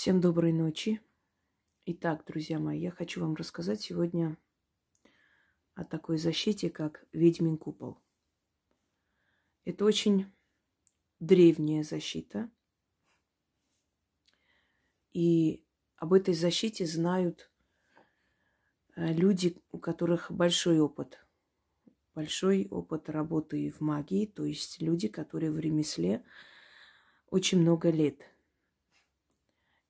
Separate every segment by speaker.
Speaker 1: Всем доброй ночи. Итак, друзья мои, я хочу вам рассказать сегодня о такой защите, как ведьмин купол. Это очень древняя защита. И об этой защите знают э, люди, у которых большой опыт. Большой опыт работы в магии, то есть люди, которые в ремесле очень много лет –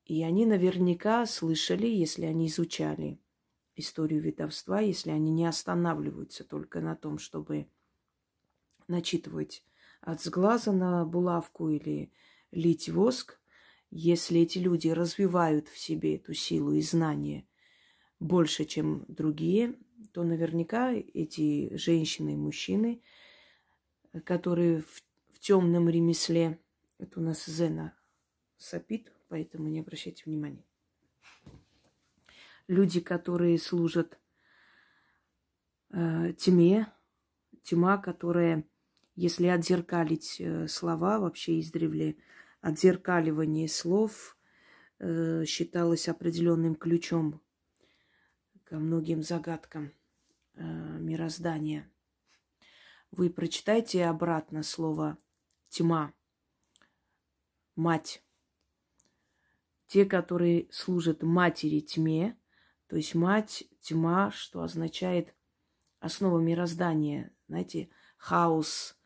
Speaker 1: и они наверняка слышали, если они изучали историю ведовства, если они не останавливаются только на том, чтобы начитывать от сглаза на булавку или лить воск, если эти люди развивают в себе эту силу и знания больше, чем другие, то наверняка эти женщины и мужчины, которые в, в темном ремесле, это у нас Зена сопит, поэтому не обращайте внимания. Люди, которые служат э, тьме, тьма, которая, если отзеркалить э, слова вообще издревле, отзеркаливание слов э, считалось определенным ключом ко многим загадкам э, мироздания. Вы прочитайте обратно слово тьма, мать те, которые служат матери тьме, то есть мать, тьма, что означает основа мироздания, знаете, хаос,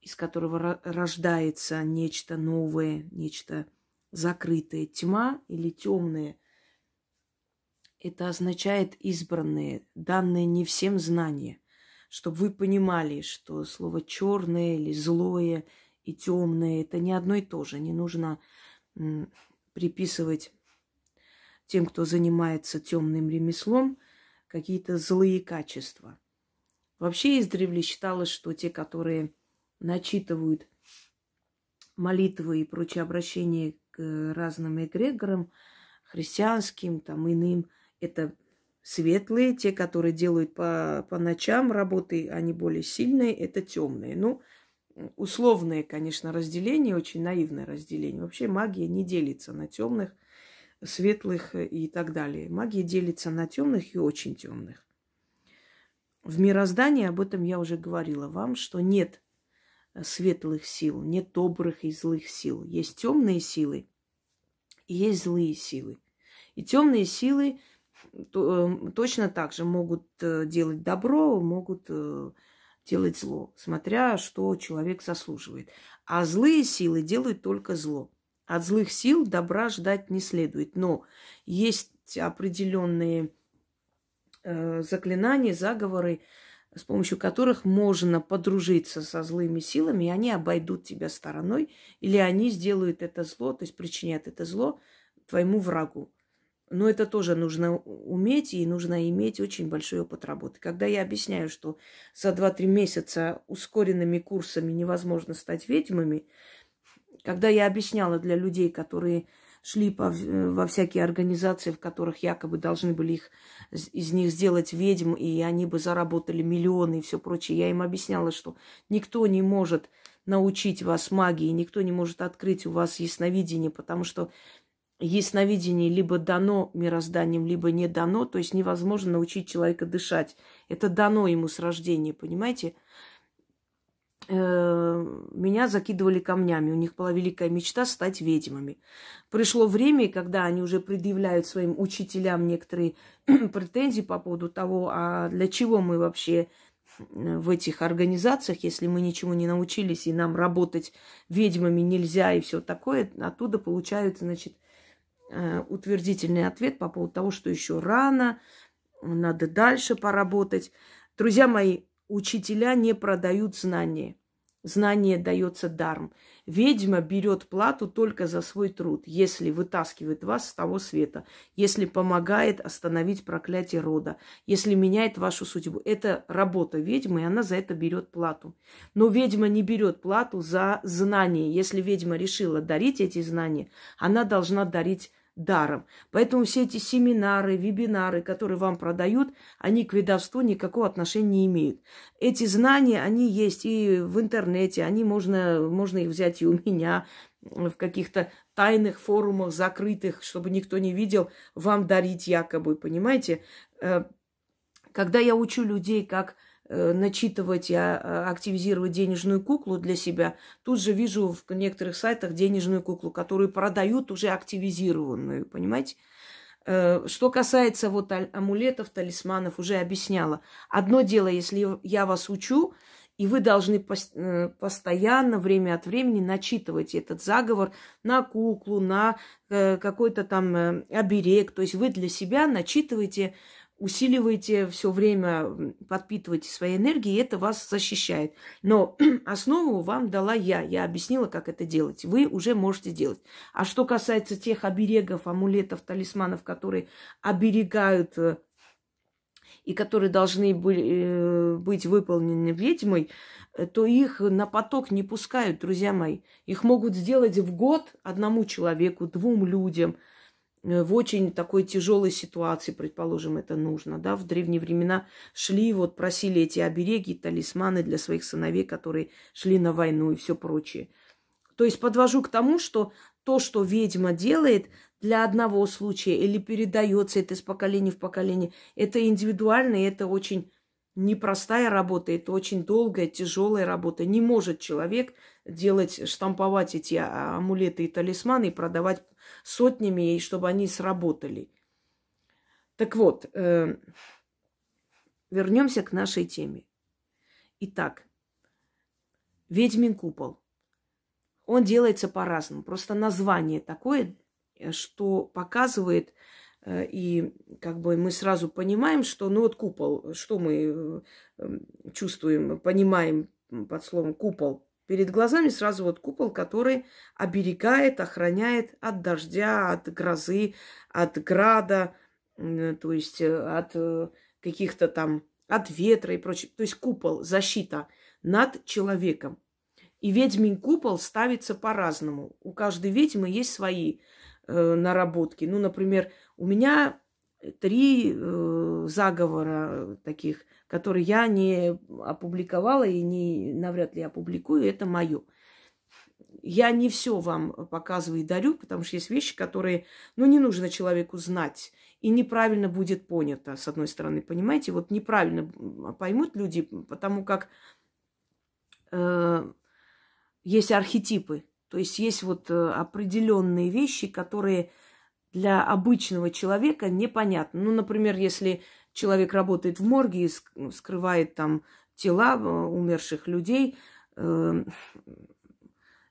Speaker 1: из которого рождается нечто новое, нечто закрытое. Тьма или темное – это означает избранные, данные не всем знания. Чтобы вы понимали, что слово черное или злое и темное – это не одно и то же. Не нужно приписывать тем, кто занимается темным ремеслом, какие-то злые качества. Вообще издревле считалось, что те, которые начитывают молитвы и прочие обращения к разным эгрегорам, христианским, там, иным, это светлые, те, которые делают по, по ночам работы, они более сильные, это темные. Ну, условное, конечно, разделение, очень наивное разделение. Вообще магия не делится на темных, светлых и так далее. Магия делится на темных и очень темных. В мироздании об этом я уже говорила вам, что нет светлых сил, нет добрых и злых сил. Есть темные силы и есть злые силы. И темные силы эм, точно так же могут э, делать добро, могут э, делать зло, смотря что человек заслуживает. А злые силы делают только зло. От злых сил добра ждать не следует. Но есть определенные э, заклинания, заговоры, с помощью которых можно подружиться со злыми силами, и они обойдут тебя стороной, или они сделают это зло, то есть причинят это зло твоему врагу. Но это тоже нужно уметь, и нужно иметь очень большой опыт работы. Когда я объясняю, что за 2-3 месяца ускоренными курсами невозможно стать ведьмами, когда я объясняла для людей, которые шли по, во всякие организации, в которых якобы должны были их, из них сделать ведьм, и они бы заработали миллионы и все прочее, я им объясняла, что никто не может научить вас магии, никто не может открыть у вас ясновидение, потому что ясновидение либо дано мирозданием, либо не дано, то есть невозможно научить человека дышать. Это дано ему с рождения, понимаете? Э, меня закидывали камнями. У них была великая мечта стать ведьмами. Пришло время, когда они уже предъявляют своим учителям некоторые претензии по поводу того, а для чего мы вообще в этих организациях, если мы ничего не научились, и нам работать ведьмами нельзя, и все такое, оттуда получают, значит, Э, утвердительный ответ по поводу того, что еще рано, надо дальше поработать. Друзья мои, учителя не продают знания. Знание дается даром. Ведьма берет плату только за свой труд, если вытаскивает вас с того света, если помогает остановить проклятие рода, если меняет вашу судьбу. Это работа ведьмы, и она за это берет плату. Но ведьма не берет плату за знания. Если ведьма решила дарить эти знания, она должна дарить даром. Поэтому все эти семинары, вебинары, которые вам продают, они к ведовству никакого отношения не имеют. Эти знания, они есть и в интернете, они можно, можно их взять и у меня, в каких-то тайных форумах, закрытых, чтобы никто не видел, вам дарить якобы, понимаете? Э, когда я учу людей, как начитывать и а, активизировать денежную куклу для себя, тут же вижу в некоторых сайтах денежную куклу, которую продают уже активизированную, понимаете? Э, что касается вот амулетов, талисманов, уже объясняла. Одно дело, если я вас учу, и вы должны э, постоянно, время от времени начитывать этот заговор на куклу, на э, какой-то там оберег. То есть вы для себя начитываете усиливаете все время, подпитываете своей энергией, и это вас защищает. Но основу вам дала я. Я объяснила, как это делать. Вы уже можете делать. А что касается тех оберегов, амулетов, талисманов, которые оберегают э, и которые должны э, быть выполнены ведьмой, э, то их на поток не пускают, друзья мои. Их могут сделать в год одному человеку, двум людям – в очень такой тяжелой ситуации, предположим, это нужно, да, в древние времена шли, вот просили эти обереги, талисманы для своих сыновей, которые шли на войну и все прочее. То есть подвожу к тому, что то, что ведьма делает для одного случая или передается это из поколения в поколение, это индивидуально, и это очень непростая работа, это очень долгая, тяжелая работа. Не может человек делать, штамповать эти а, амулеты и талисманы и продавать сотнями, и чтобы они сработали. Так вот, э, вернемся к нашей теме. Итак, ведьмин купол. Он делается по-разному. Просто название такое, э, что показывает, и как бы мы сразу понимаем, что ну вот купол, что мы э, чувствуем, понимаем под словом купол, Перед глазами сразу вот купол, который оберегает, охраняет от дождя, от грозы, от града, то есть э, от э, каких-то там, от ветра и прочее. То есть купол, защита над человеком. И ведьмин купол ставится по-разному. У каждой ведьмы есть свои э, наработки. Ну, например, у меня три э, заговора таких, которые я не опубликовала и не навряд ли опубликую, это мое. Я не все вам показываю и дарю, потому что есть вещи, которые, ну, не нужно человеку знать. И неправильно будет понято, с одной стороны, понимаете? Вот неправильно поймут люди, потому как э, есть архетипы. То есть есть вот э, определенные вещи, которые для обычного человека непонятно. Ну, например, если человек работает в морге и скрывает там тела э, умерших людей, э,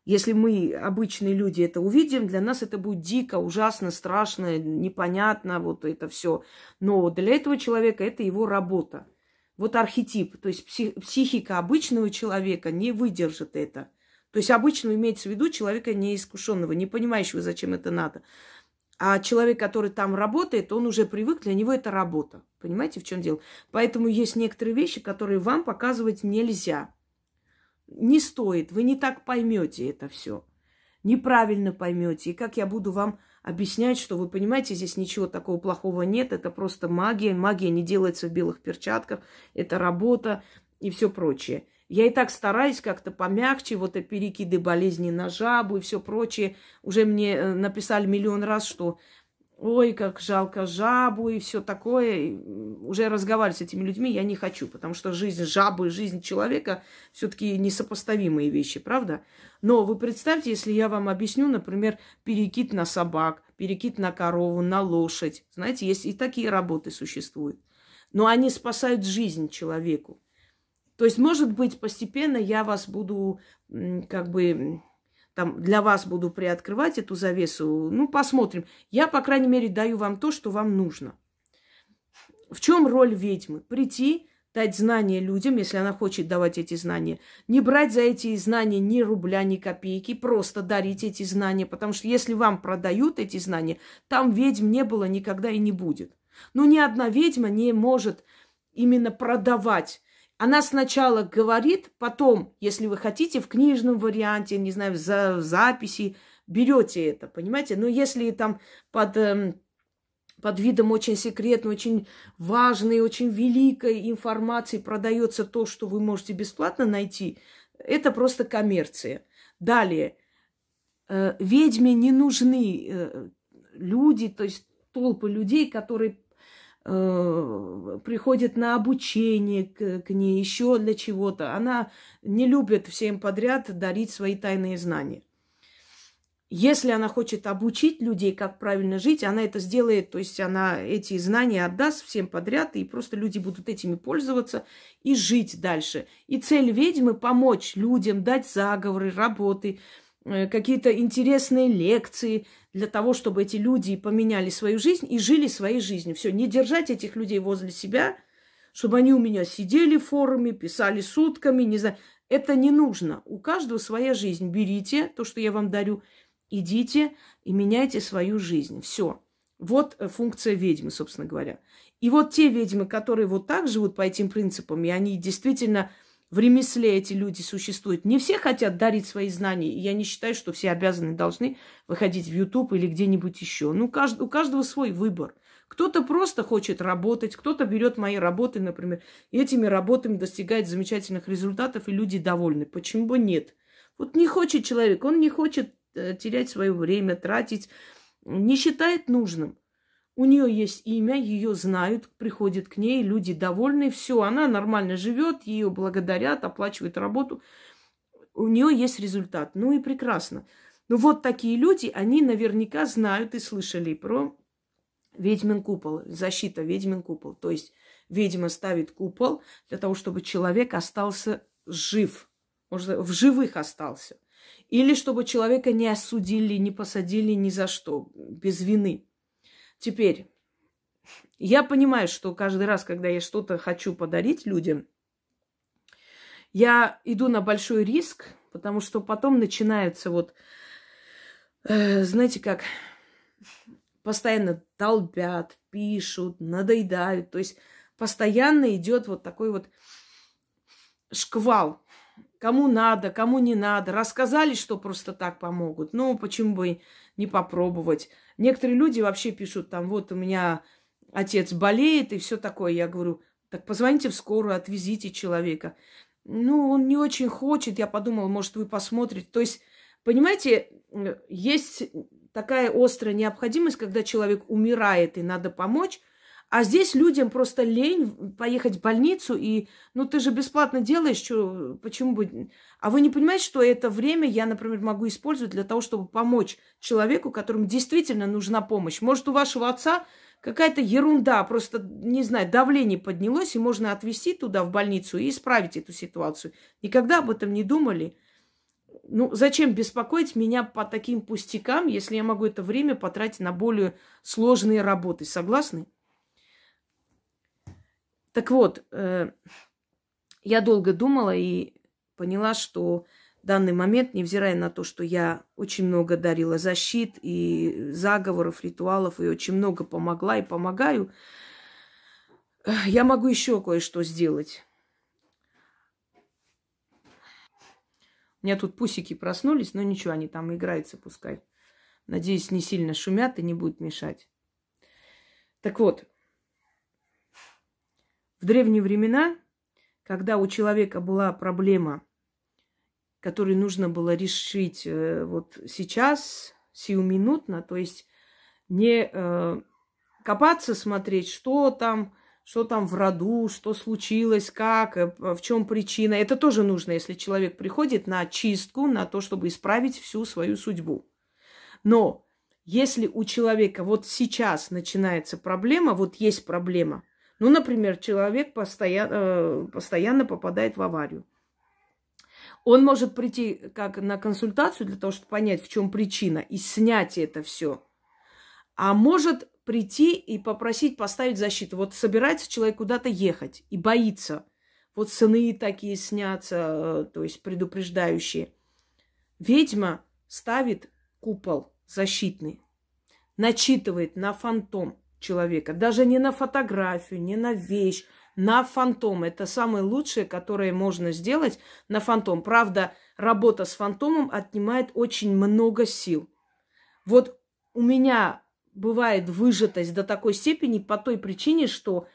Speaker 1: если мы, обычные люди, это увидим, для нас это будет дико, ужасно, страшно, непонятно, вот это все. Но для этого человека это его работа. Вот архетип, то есть психика обычного человека не выдержит это. То есть обычно имеется в виду человека неискушенного, не понимающего, зачем это надо. А человек, который там работает, он уже привык, для него это работа. Понимаете, в чем дело? Поэтому есть некоторые вещи, которые вам показывать нельзя. Не стоит, вы не так поймете это все. Неправильно поймете. И как я буду вам объяснять, что вы понимаете, здесь ничего такого плохого нет, это просто магия. Магия не делается в белых перчатках, это работа и все прочее. Я и так стараюсь как-то помягче, вот и перекиды болезни на жабу и все прочее. Уже мне э, написали миллион раз, что ой, как жалко жабу и все такое. И уже разговаривать с этими людьми я не хочу, потому что жизнь жабы жизнь человека все-таки несопоставимые вещи, правда? Но вы представьте, если я вам объясню, например, перекид на собак, перекид на корову, на лошадь. Знаете, есть и такие работы существуют. Но они спасают жизнь человеку. То есть, может быть, постепенно я вас буду, как бы, там, для вас буду приоткрывать эту завесу. Ну, посмотрим. Я, по крайней мере, даю вам то, что вам нужно. В чем роль ведьмы? Прийти, дать знания людям, если она хочет давать эти знания. Не брать за эти знания ни рубля, ни копейки, просто дарить эти знания. Потому что если вам продают эти знания, там ведьм не было никогда и не будет. Ну, ни одна ведьма не может именно продавать она сначала говорит, потом, если вы хотите, в книжном варианте, не знаю, за, в записи, берете это, понимаете? Но если там под, эм, под видом очень секретной, очень важной, очень великой информации продается то, что вы можете бесплатно найти, это просто коммерция. Далее, э, ведьме не нужны э, люди, то есть толпы людей, которые э, приходят на обучение к, к ней, еще для чего-то. Она не любит всем подряд дарить свои тайные знания. Если она хочет обучить людей, как правильно жить, она это сделает, то есть она эти знания отдаст всем подряд, и просто люди будут этими пользоваться и жить дальше. И цель ведьмы – помочь людям, дать заговоры, работы, э, какие-то интересные лекции для того, чтобы эти люди поменяли свою жизнь и жили своей жизнью. Все, не держать этих людей возле себя, чтобы они у меня сидели в форуме, писали сутками, не знаю. Это не нужно. У каждого своя жизнь. Берите то, что я вам дарю – идите и меняйте свою жизнь. Все. Вот э, функция ведьмы, собственно говоря. И вот те ведьмы, которые вот так живут по этим принципам, и они действительно в ремесле эти люди существуют. Не все хотят дарить свои знания. Я не считаю, что все обязаны должны выходить в YouTube или где-нибудь еще. Ну, у каждого свой выбор. Кто-то просто хочет работать, кто-то берет мои работы, например, и этими работами достигает замечательных результатов, и люди довольны. Почему бы нет? Вот не хочет человек, он не хочет Э, терять свое время, тратить, не считает нужным. У нее есть имя, ее знают, приходят к ней, люди довольны, все, она нормально живет, ее благодарят, оплачивают работу. У нее есть результат. Ну и прекрасно. Но вот такие люди, они наверняка знают и слышали про ведьмин купол, защита ведьмин купол. То есть ведьма ставит купол для того, чтобы человек остался жив, может, в живых остался. Или чтобы человека не осудили, не посадили ни за что, без вины. Теперь, я понимаю, что каждый раз, когда я что-то хочу подарить людям, я иду на большой риск, потому что потом начинается вот, э, знаете как, постоянно долбят, пишут, надоедают. То есть постоянно идет вот такой вот шквал Кому надо, кому не надо. Рассказали, что просто так помогут. Ну, почему бы не попробовать? Некоторые люди вообще пишут там, вот у меня отец болеет и все такое. Я говорю, так позвоните в скорую, отвезите человека. Ну, он не очень хочет. Я подумала, может, вы посмотрите. То есть, понимаете, есть такая острая необходимость, когда человек умирает и надо помочь, а здесь людям просто лень поехать в больницу, и, ну, ты же бесплатно делаешь, что, почему бы... А вы не понимаете, что это время я, например, могу использовать для того, чтобы помочь человеку, которому действительно нужна помощь. Может, у вашего отца какая-то ерунда, просто, не знаю, давление поднялось, и можно отвезти туда, в больницу, и исправить эту ситуацию. Никогда об этом не думали. Ну, зачем беспокоить меня по таким пустякам, если я могу это время потратить на более сложные работы? Согласны? Так вот, э, я долго думала и поняла, что в данный момент, невзирая на то, что я очень много дарила защит и заговоров, ритуалов, и очень много помогла и помогаю, э, я могу еще кое-что сделать. У меня тут пусики проснулись, но ничего, они там играются, пускай. Надеюсь, не сильно шумят и не будет мешать. Так вот, в древние времена, когда у человека была проблема, которую нужно было решить э, вот сейчас, сиюминутно, то есть не э, копаться, смотреть, что там, что там в роду, что случилось, как, э, в чем причина. Это тоже нужно, если человек приходит на чистку, на то, чтобы исправить всю свою судьбу. Но если у человека вот сейчас начинается проблема, вот есть проблема – ну, например, человек постоянно, э, постоянно попадает в аварию. Он может прийти как на консультацию для того, чтобы понять, в чем причина, и снять это все. А может прийти и попросить поставить защиту. Вот собирается человек куда-то ехать и боится. Вот сыны такие снятся, э, то есть предупреждающие. Ведьма ставит купол защитный, начитывает на фантом человека. Даже не на фотографию, не на вещь, на фантом. Это самое лучшее, которое можно сделать на фантом. Правда, работа с фантомом отнимает очень много сил. Вот у меня бывает выжатость до такой степени по той причине, что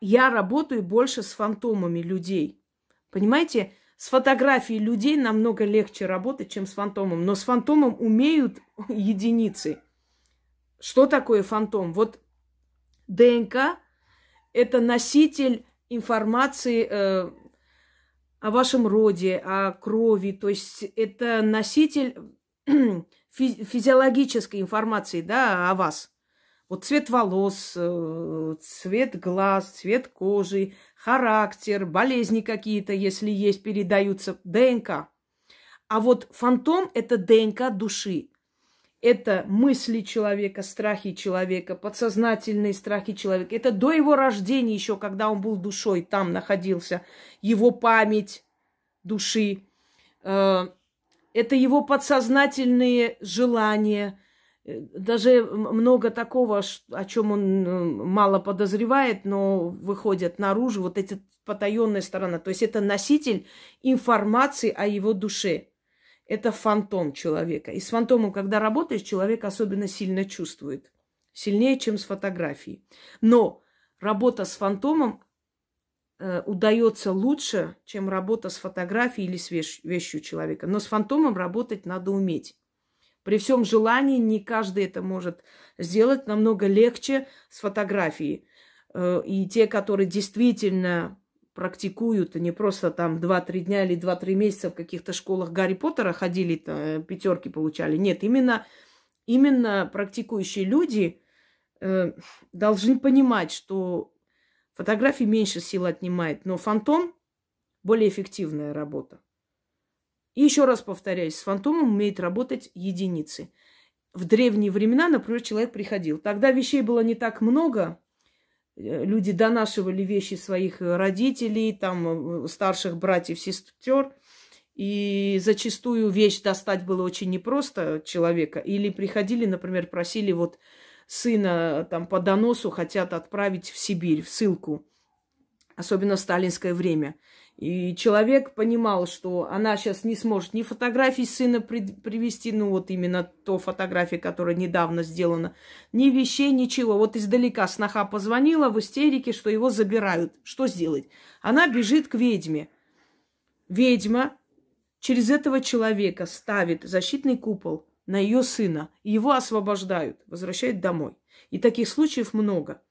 Speaker 1: я работаю больше с фантомами людей. Понимаете, С фотографией людей намного легче работать, чем с фантомом. Но с фантомом умеют единицы. Что такое фантом? Вот ДНК – это носитель информации э, о вашем роде, о крови. То есть это носитель физиологической информации да, о вас. Вот цвет волос, э, цвет глаз, цвет кожи, характер, болезни какие-то, если есть, передаются, ДНК. А вот фантом – это ДНК души. Это мысли человека, страхи человека, подсознательные страхи человека. Это до его рождения еще, когда он был душой, там находился его память души. Э, это его подсознательные желания – Э, даже много такого, о чем он э, мало подозревает, но выходят наружу вот эти потаенная сторона. То есть это носитель информации о его душе. Это фантом человека. И с фантомом, когда работаешь, человек особенно сильно чувствует. Сильнее, чем с фотографией. Но работа с фантомом э, удается лучше, чем работа с фотографией или с вещь, вещью человека. Но с фантомом работать надо уметь. При всем желании не каждый это может сделать намного легче с фотографией. Э, и те, которые действительно практикуют, не просто там 2-3 дня или 2-3 месяца в каких-то школах Гарри Поттера ходили, пятерки получали. Нет, именно, именно практикующие люди э, должны понимать, что фотографии меньше сил отнимает, но фантом более эффективная работа. И еще раз повторяюсь, с фантомом умеют работать единицы. В древние времена, например, человек приходил. Тогда вещей было не так много. Э, люди донашивали вещи своих родителей, там, э, старших братьев, сестер. И зачастую вещь достать было очень непросто человека. Или приходили, например, просили вот сына там по доносу хотят отправить в Сибирь, в ссылку. Особенно в сталинское время. И человек понимал, что она сейчас не сможет ни фотографий сына при, привести, ну вот именно то фотография, которая недавно сделана, ни вещей, ничего. Вот издалека сноха позвонила в истерике, что его забирают. Что сделать? Она бежит к ведьме. Ведьма через этого человека ставит защитный купол на ее сына. И его освобождают, возвращают домой. И таких случаев много.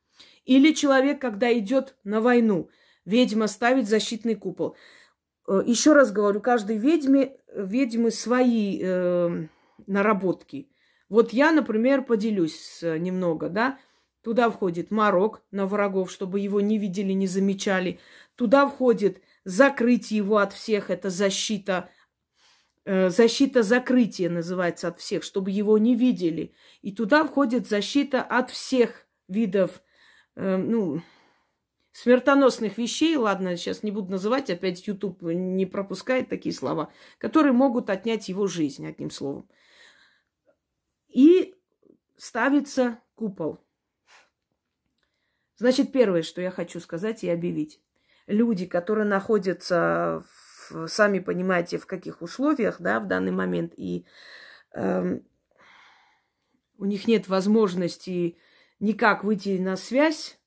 Speaker 1: Или человек, когда идет на войну – Ведьма ставит защитный купол. Э, Еще раз говорю, каждой ведьме, ведьмы свои э, наработки. Вот я, например, поделюсь немного, да. Туда входит морок на врагов, чтобы его не видели, не замечали. Туда входит закрыть его от всех, это защита, э, защита закрытия называется от всех, чтобы его не видели. И туда входит защита от всех видов, э, ну, смертоносных вещей, ладно, сейчас не буду называть, опять YouTube не пропускает такие слова, которые могут отнять его жизнь, одним словом. И ставится купол. Значит, первое, что я хочу сказать и объявить. Люди, которые находятся, в, сами понимаете, в каких условиях, да, в данный момент, и э, у них нет возможности никак выйти на связь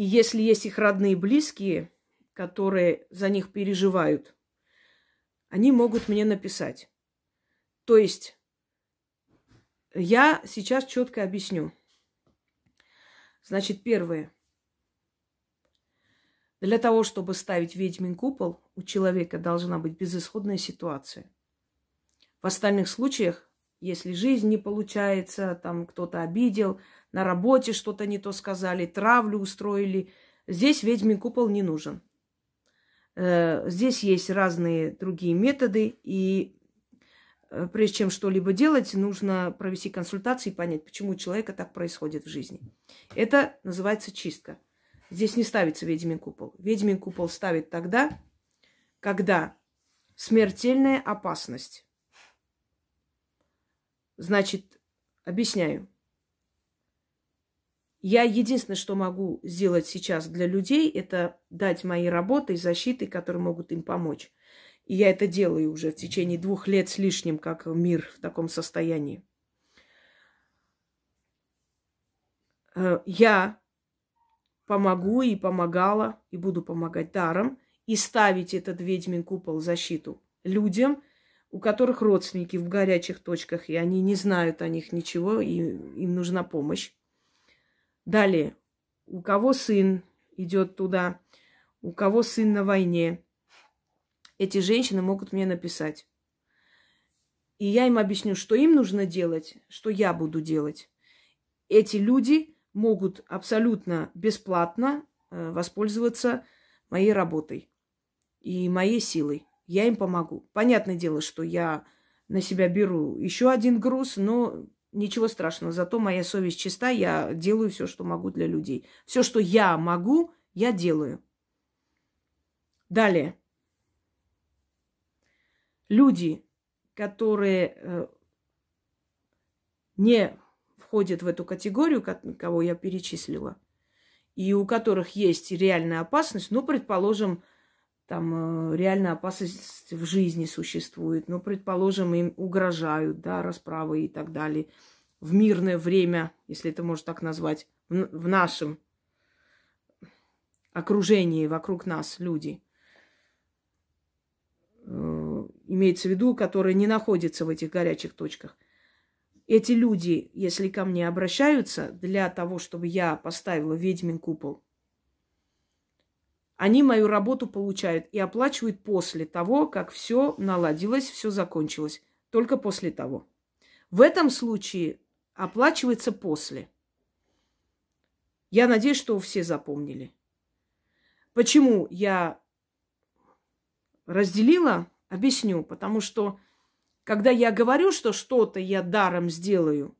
Speaker 1: и если есть их родные близкие, которые за них переживают, они могут мне написать. То есть я сейчас четко объясню. Значит, первое. Для того, чтобы ставить ведьмин купол, у человека должна быть безысходная ситуация. В остальных случаях, если жизнь не получается, там кто-то обидел, на работе что-то не то сказали, травлю устроили. Здесь ведьмин купол не нужен. Э, здесь есть разные другие методы, и э, прежде чем что-либо делать, нужно провести консультации и понять, почему у человека так происходит в жизни. Это называется чистка. Здесь не ставится ведьмин купол. Ведьмин купол ставит тогда, когда смертельная опасность. Значит, объясняю. Я единственное, что могу сделать сейчас для людей, это дать мои работы и защиты, которые могут им помочь. И я это делаю уже в течение двух лет с лишним, как мир в таком состоянии. Э, я помогу и помогала, и буду помогать даром, и ставить этот ведьмин купол защиту людям, у которых родственники в горячих точках, и они не знают о них ничего, и им нужна помощь. Далее, у кого сын идет туда, у кого сын на войне, эти женщины могут мне написать. И я им объясню, что им нужно делать, что я буду делать. Эти люди могут абсолютно бесплатно э, воспользоваться моей работой и моей силой. Я им помогу. Понятное дело, что я на себя беру еще один груз, но ничего страшного. Зато моя совесть чиста, я делаю все, что могу для людей. Все, что я могу, я делаю. Далее. Люди, которые э, не входят в эту категорию, кого я перечислила, и у которых есть реальная опасность, ну, предположим, там э, реальная опасность в жизни существует, ну, предположим, им угрожают, да, расправы и так далее, в мирное время, если это можно так назвать, в, в нашем окружении, вокруг нас люди – Э, имеется в виду, которые не находятся в этих горячих точках. Эти люди, если ко мне обращаются для того, чтобы я поставила ведьмин купол, они мою работу получают и оплачивают после того, как все наладилось, все закончилось. Только после того. В этом случае оплачивается после. Я надеюсь, что все запомнили. Почему я разделила, объясню. Потому что, когда я говорю, что что-то я даром сделаю,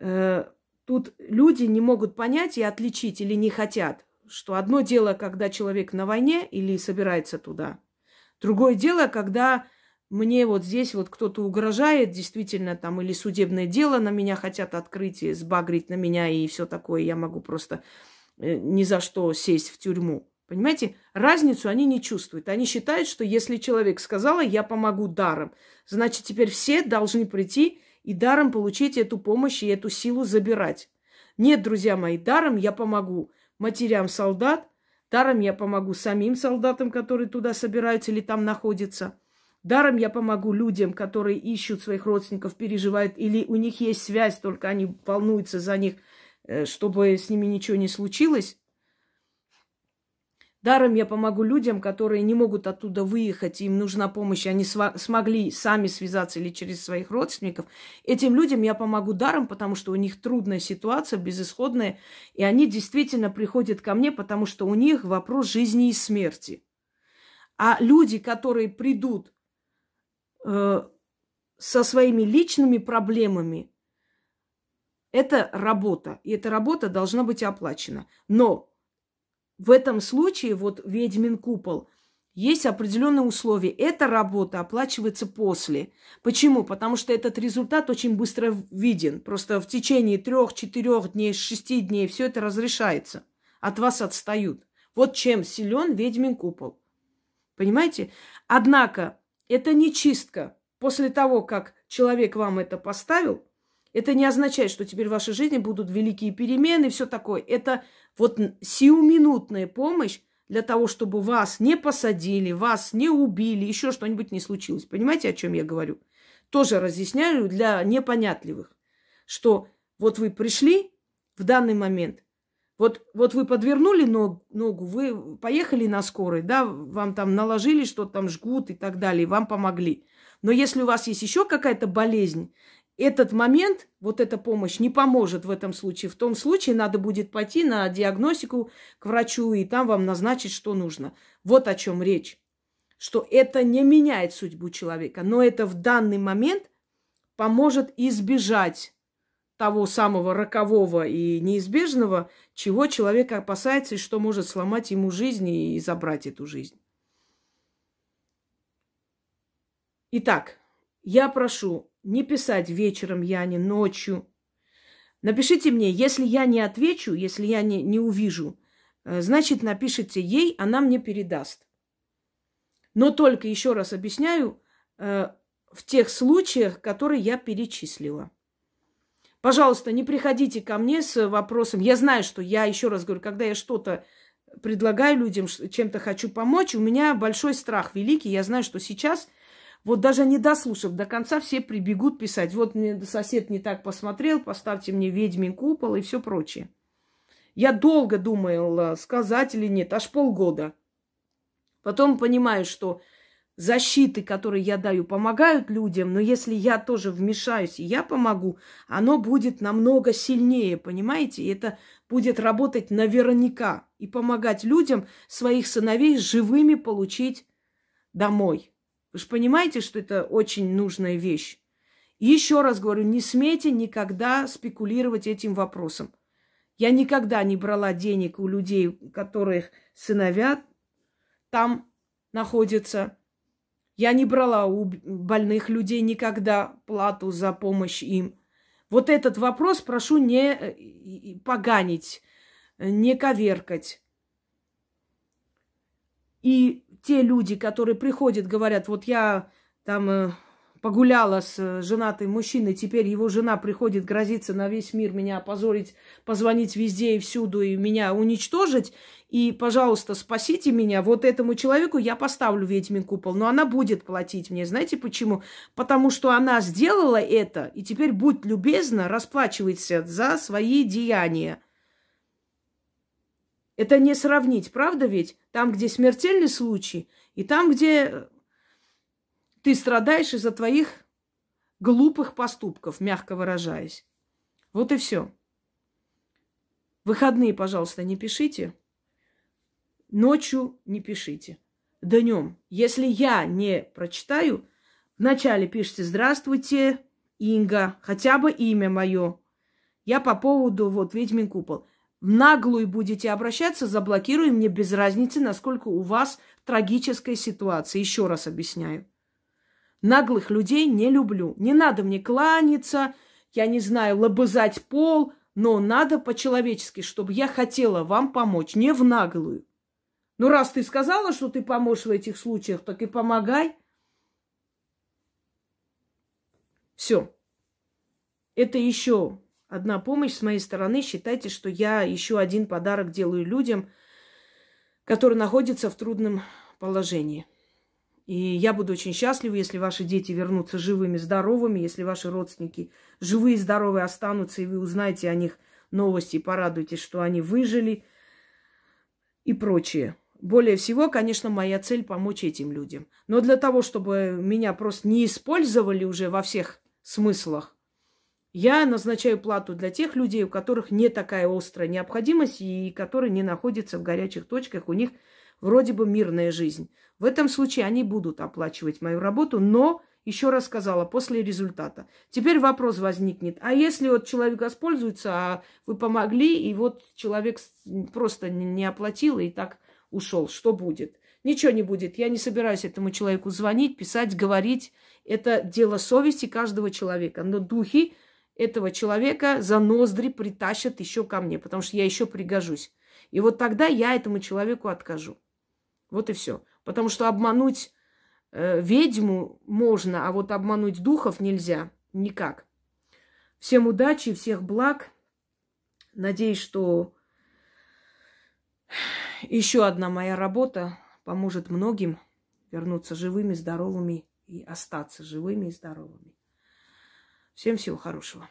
Speaker 1: э, тут люди не могут понять и отличить или не хотят, что одно дело, когда человек на войне или собирается туда. Другое дело, когда мне вот здесь вот кто-то угрожает, действительно, там, или судебное дело на меня хотят открыть, и сбагрить на меня и все такое, я могу просто э, ни за что сесть в тюрьму. Понимаете, разницу они не чувствуют. Они считают, что если человек сказала, я помогу даром, значит, теперь все должны прийти и даром получить эту помощь и эту силу забирать. Нет, друзья мои, даром я помогу матерям солдат, даром я помогу самим солдатам, которые туда собираются или там находятся. Даром я помогу людям, которые ищут своих родственников, переживают, или у них есть связь, только они волнуются за них, э, чтобы с ними ничего не случилось. Даром я помогу людям, которые не могут оттуда выехать, им нужна помощь, они смогли сами связаться или через своих родственников. Этим людям я помогу даром, потому что у них трудная ситуация, безысходная, и они действительно приходят ко мне, потому что у них вопрос жизни и смерти. А люди, которые придут э, со своими личными проблемами, это работа, и эта работа должна быть оплачена. Но в этом случае вот ведьмин купол есть определенные условия. Эта работа оплачивается после. Почему? Потому что этот результат очень быстро виден. Просто в течение трех, четырех дней, шести дней все это разрешается. От вас отстают. Вот чем силен ведьмин купол. Понимаете? Однако это не чистка. После того, как человек вам это поставил, это не означает, что теперь в вашей жизни будут великие перемены, все такое. Это вот сиюминутная помощь для того, чтобы вас не посадили, вас не убили, еще что-нибудь не случилось. Понимаете, о чем я говорю? Тоже разъясняю для непонятливых, что вот вы пришли в данный момент, вот, вот вы подвернули ног, ногу, вы поехали на скорой, да, вам там наложили, что там жгут и так далее, вам помогли. Но если у вас есть еще какая-то болезнь, этот момент, вот эта помощь не поможет в этом случае. В том случае надо будет пойти на диагностику к врачу, и там вам назначить, что нужно. Вот о чем речь. Что это не меняет судьбу человека, но это в данный момент поможет избежать того самого рокового и неизбежного, чего человек опасается и что может сломать ему жизнь и забрать эту жизнь. Итак, я прошу не писать вечером Яне, ночью. Напишите мне, если я не отвечу, если я не, не увижу, э, значит, напишите ей, она мне передаст. Но только, еще раз объясняю, э, в тех случаях, которые я перечислила. Пожалуйста, не приходите ко мне с вопросом. Я знаю, что я, еще раз говорю, когда я что-то предлагаю людям, чем-то хочу помочь, у меня большой страх великий. Я знаю, что сейчас, вот даже не дослушав до конца, все прибегут писать. Вот мне сосед не так посмотрел, поставьте мне ведьмин купол и все прочее. Я долго думала, сказать или нет, аж полгода. Потом понимаю, что защиты, которые я даю, помогают людям, но если я тоже вмешаюсь и я помогу, оно будет намного сильнее, понимаете? И это будет работать наверняка и помогать людям своих сыновей живыми получить домой. Вы же понимаете, что это очень нужная вещь. И еще раз говорю, не смейте никогда спекулировать этим вопросом. Я никогда не брала денег у людей, у которых сыновья там находятся. Я не брала у больных людей никогда плату за помощь им. Вот этот вопрос прошу не э, поганить, не коверкать. И те люди, которые приходят, говорят, вот я там э, погуляла с э, женатым мужчиной, теперь его жена приходит грозиться на весь мир меня опозорить, позвонить везде и всюду и меня уничтожить, и, пожалуйста, спасите меня, вот этому человеку я поставлю ведьмин купол, но она будет платить мне. Знаете почему? Потому что она сделала это, и теперь будь любезна, расплачивайся за свои деяния. Это не сравнить, правда ведь? Там, где смертельный случай, и там, где ты страдаешь из-за твоих глупых поступков, мягко выражаясь. Вот и все. Выходные, пожалуйста, не пишите. Ночью не пишите. Днем. Если я не прочитаю, вначале пишите «Здравствуйте, Инга», хотя бы имя мое. Я по поводу вот «Ведьмин купол». Наглую будете обращаться, заблокируем, мне без разницы, насколько у вас трагическая ситуация. Еще раз объясняю. Наглых людей не люблю. Не надо мне кланяться, я не знаю, лобызать пол, но надо по-человечески, чтобы я хотела вам помочь, не в наглую. Ну, раз ты сказала, что ты поможешь в этих случаях, так и помогай. Все. Это еще одна помощь с моей стороны. Считайте, что я еще один подарок делаю людям, которые находятся в трудном положении. И я буду очень счастлива, если ваши дети вернутся живыми, здоровыми, если ваши родственники живые здоровые останутся, и вы узнаете о них новости, и порадуетесь, что они выжили и прочее. Более всего, конечно, моя цель помочь этим людям. Но для того, чтобы меня просто не использовали уже во всех смыслах, я назначаю плату для тех людей, у которых не такая острая необходимость и которые не находятся в горячих точках, у них вроде бы мирная жизнь. В этом случае они будут оплачивать мою работу, но, еще раз сказала, после результата. Теперь вопрос возникнет, а если вот человек воспользуется, а вы помогли, и вот человек просто не оплатил и так ушел, что будет? Ничего не будет. Я не собираюсь этому человеку звонить, писать, говорить. Это дело совести каждого человека. Но духи этого человека за ноздри притащат еще ко мне, потому что я еще пригожусь. И вот тогда я этому человеку откажу. Вот и все. Потому что обмануть э, ведьму можно, а вот обмануть духов нельзя. Никак. Всем удачи, всех благ. Надеюсь, что еще одна моя работа поможет многим вернуться живыми, здоровыми и остаться живыми и здоровыми. Всем всего хорошего.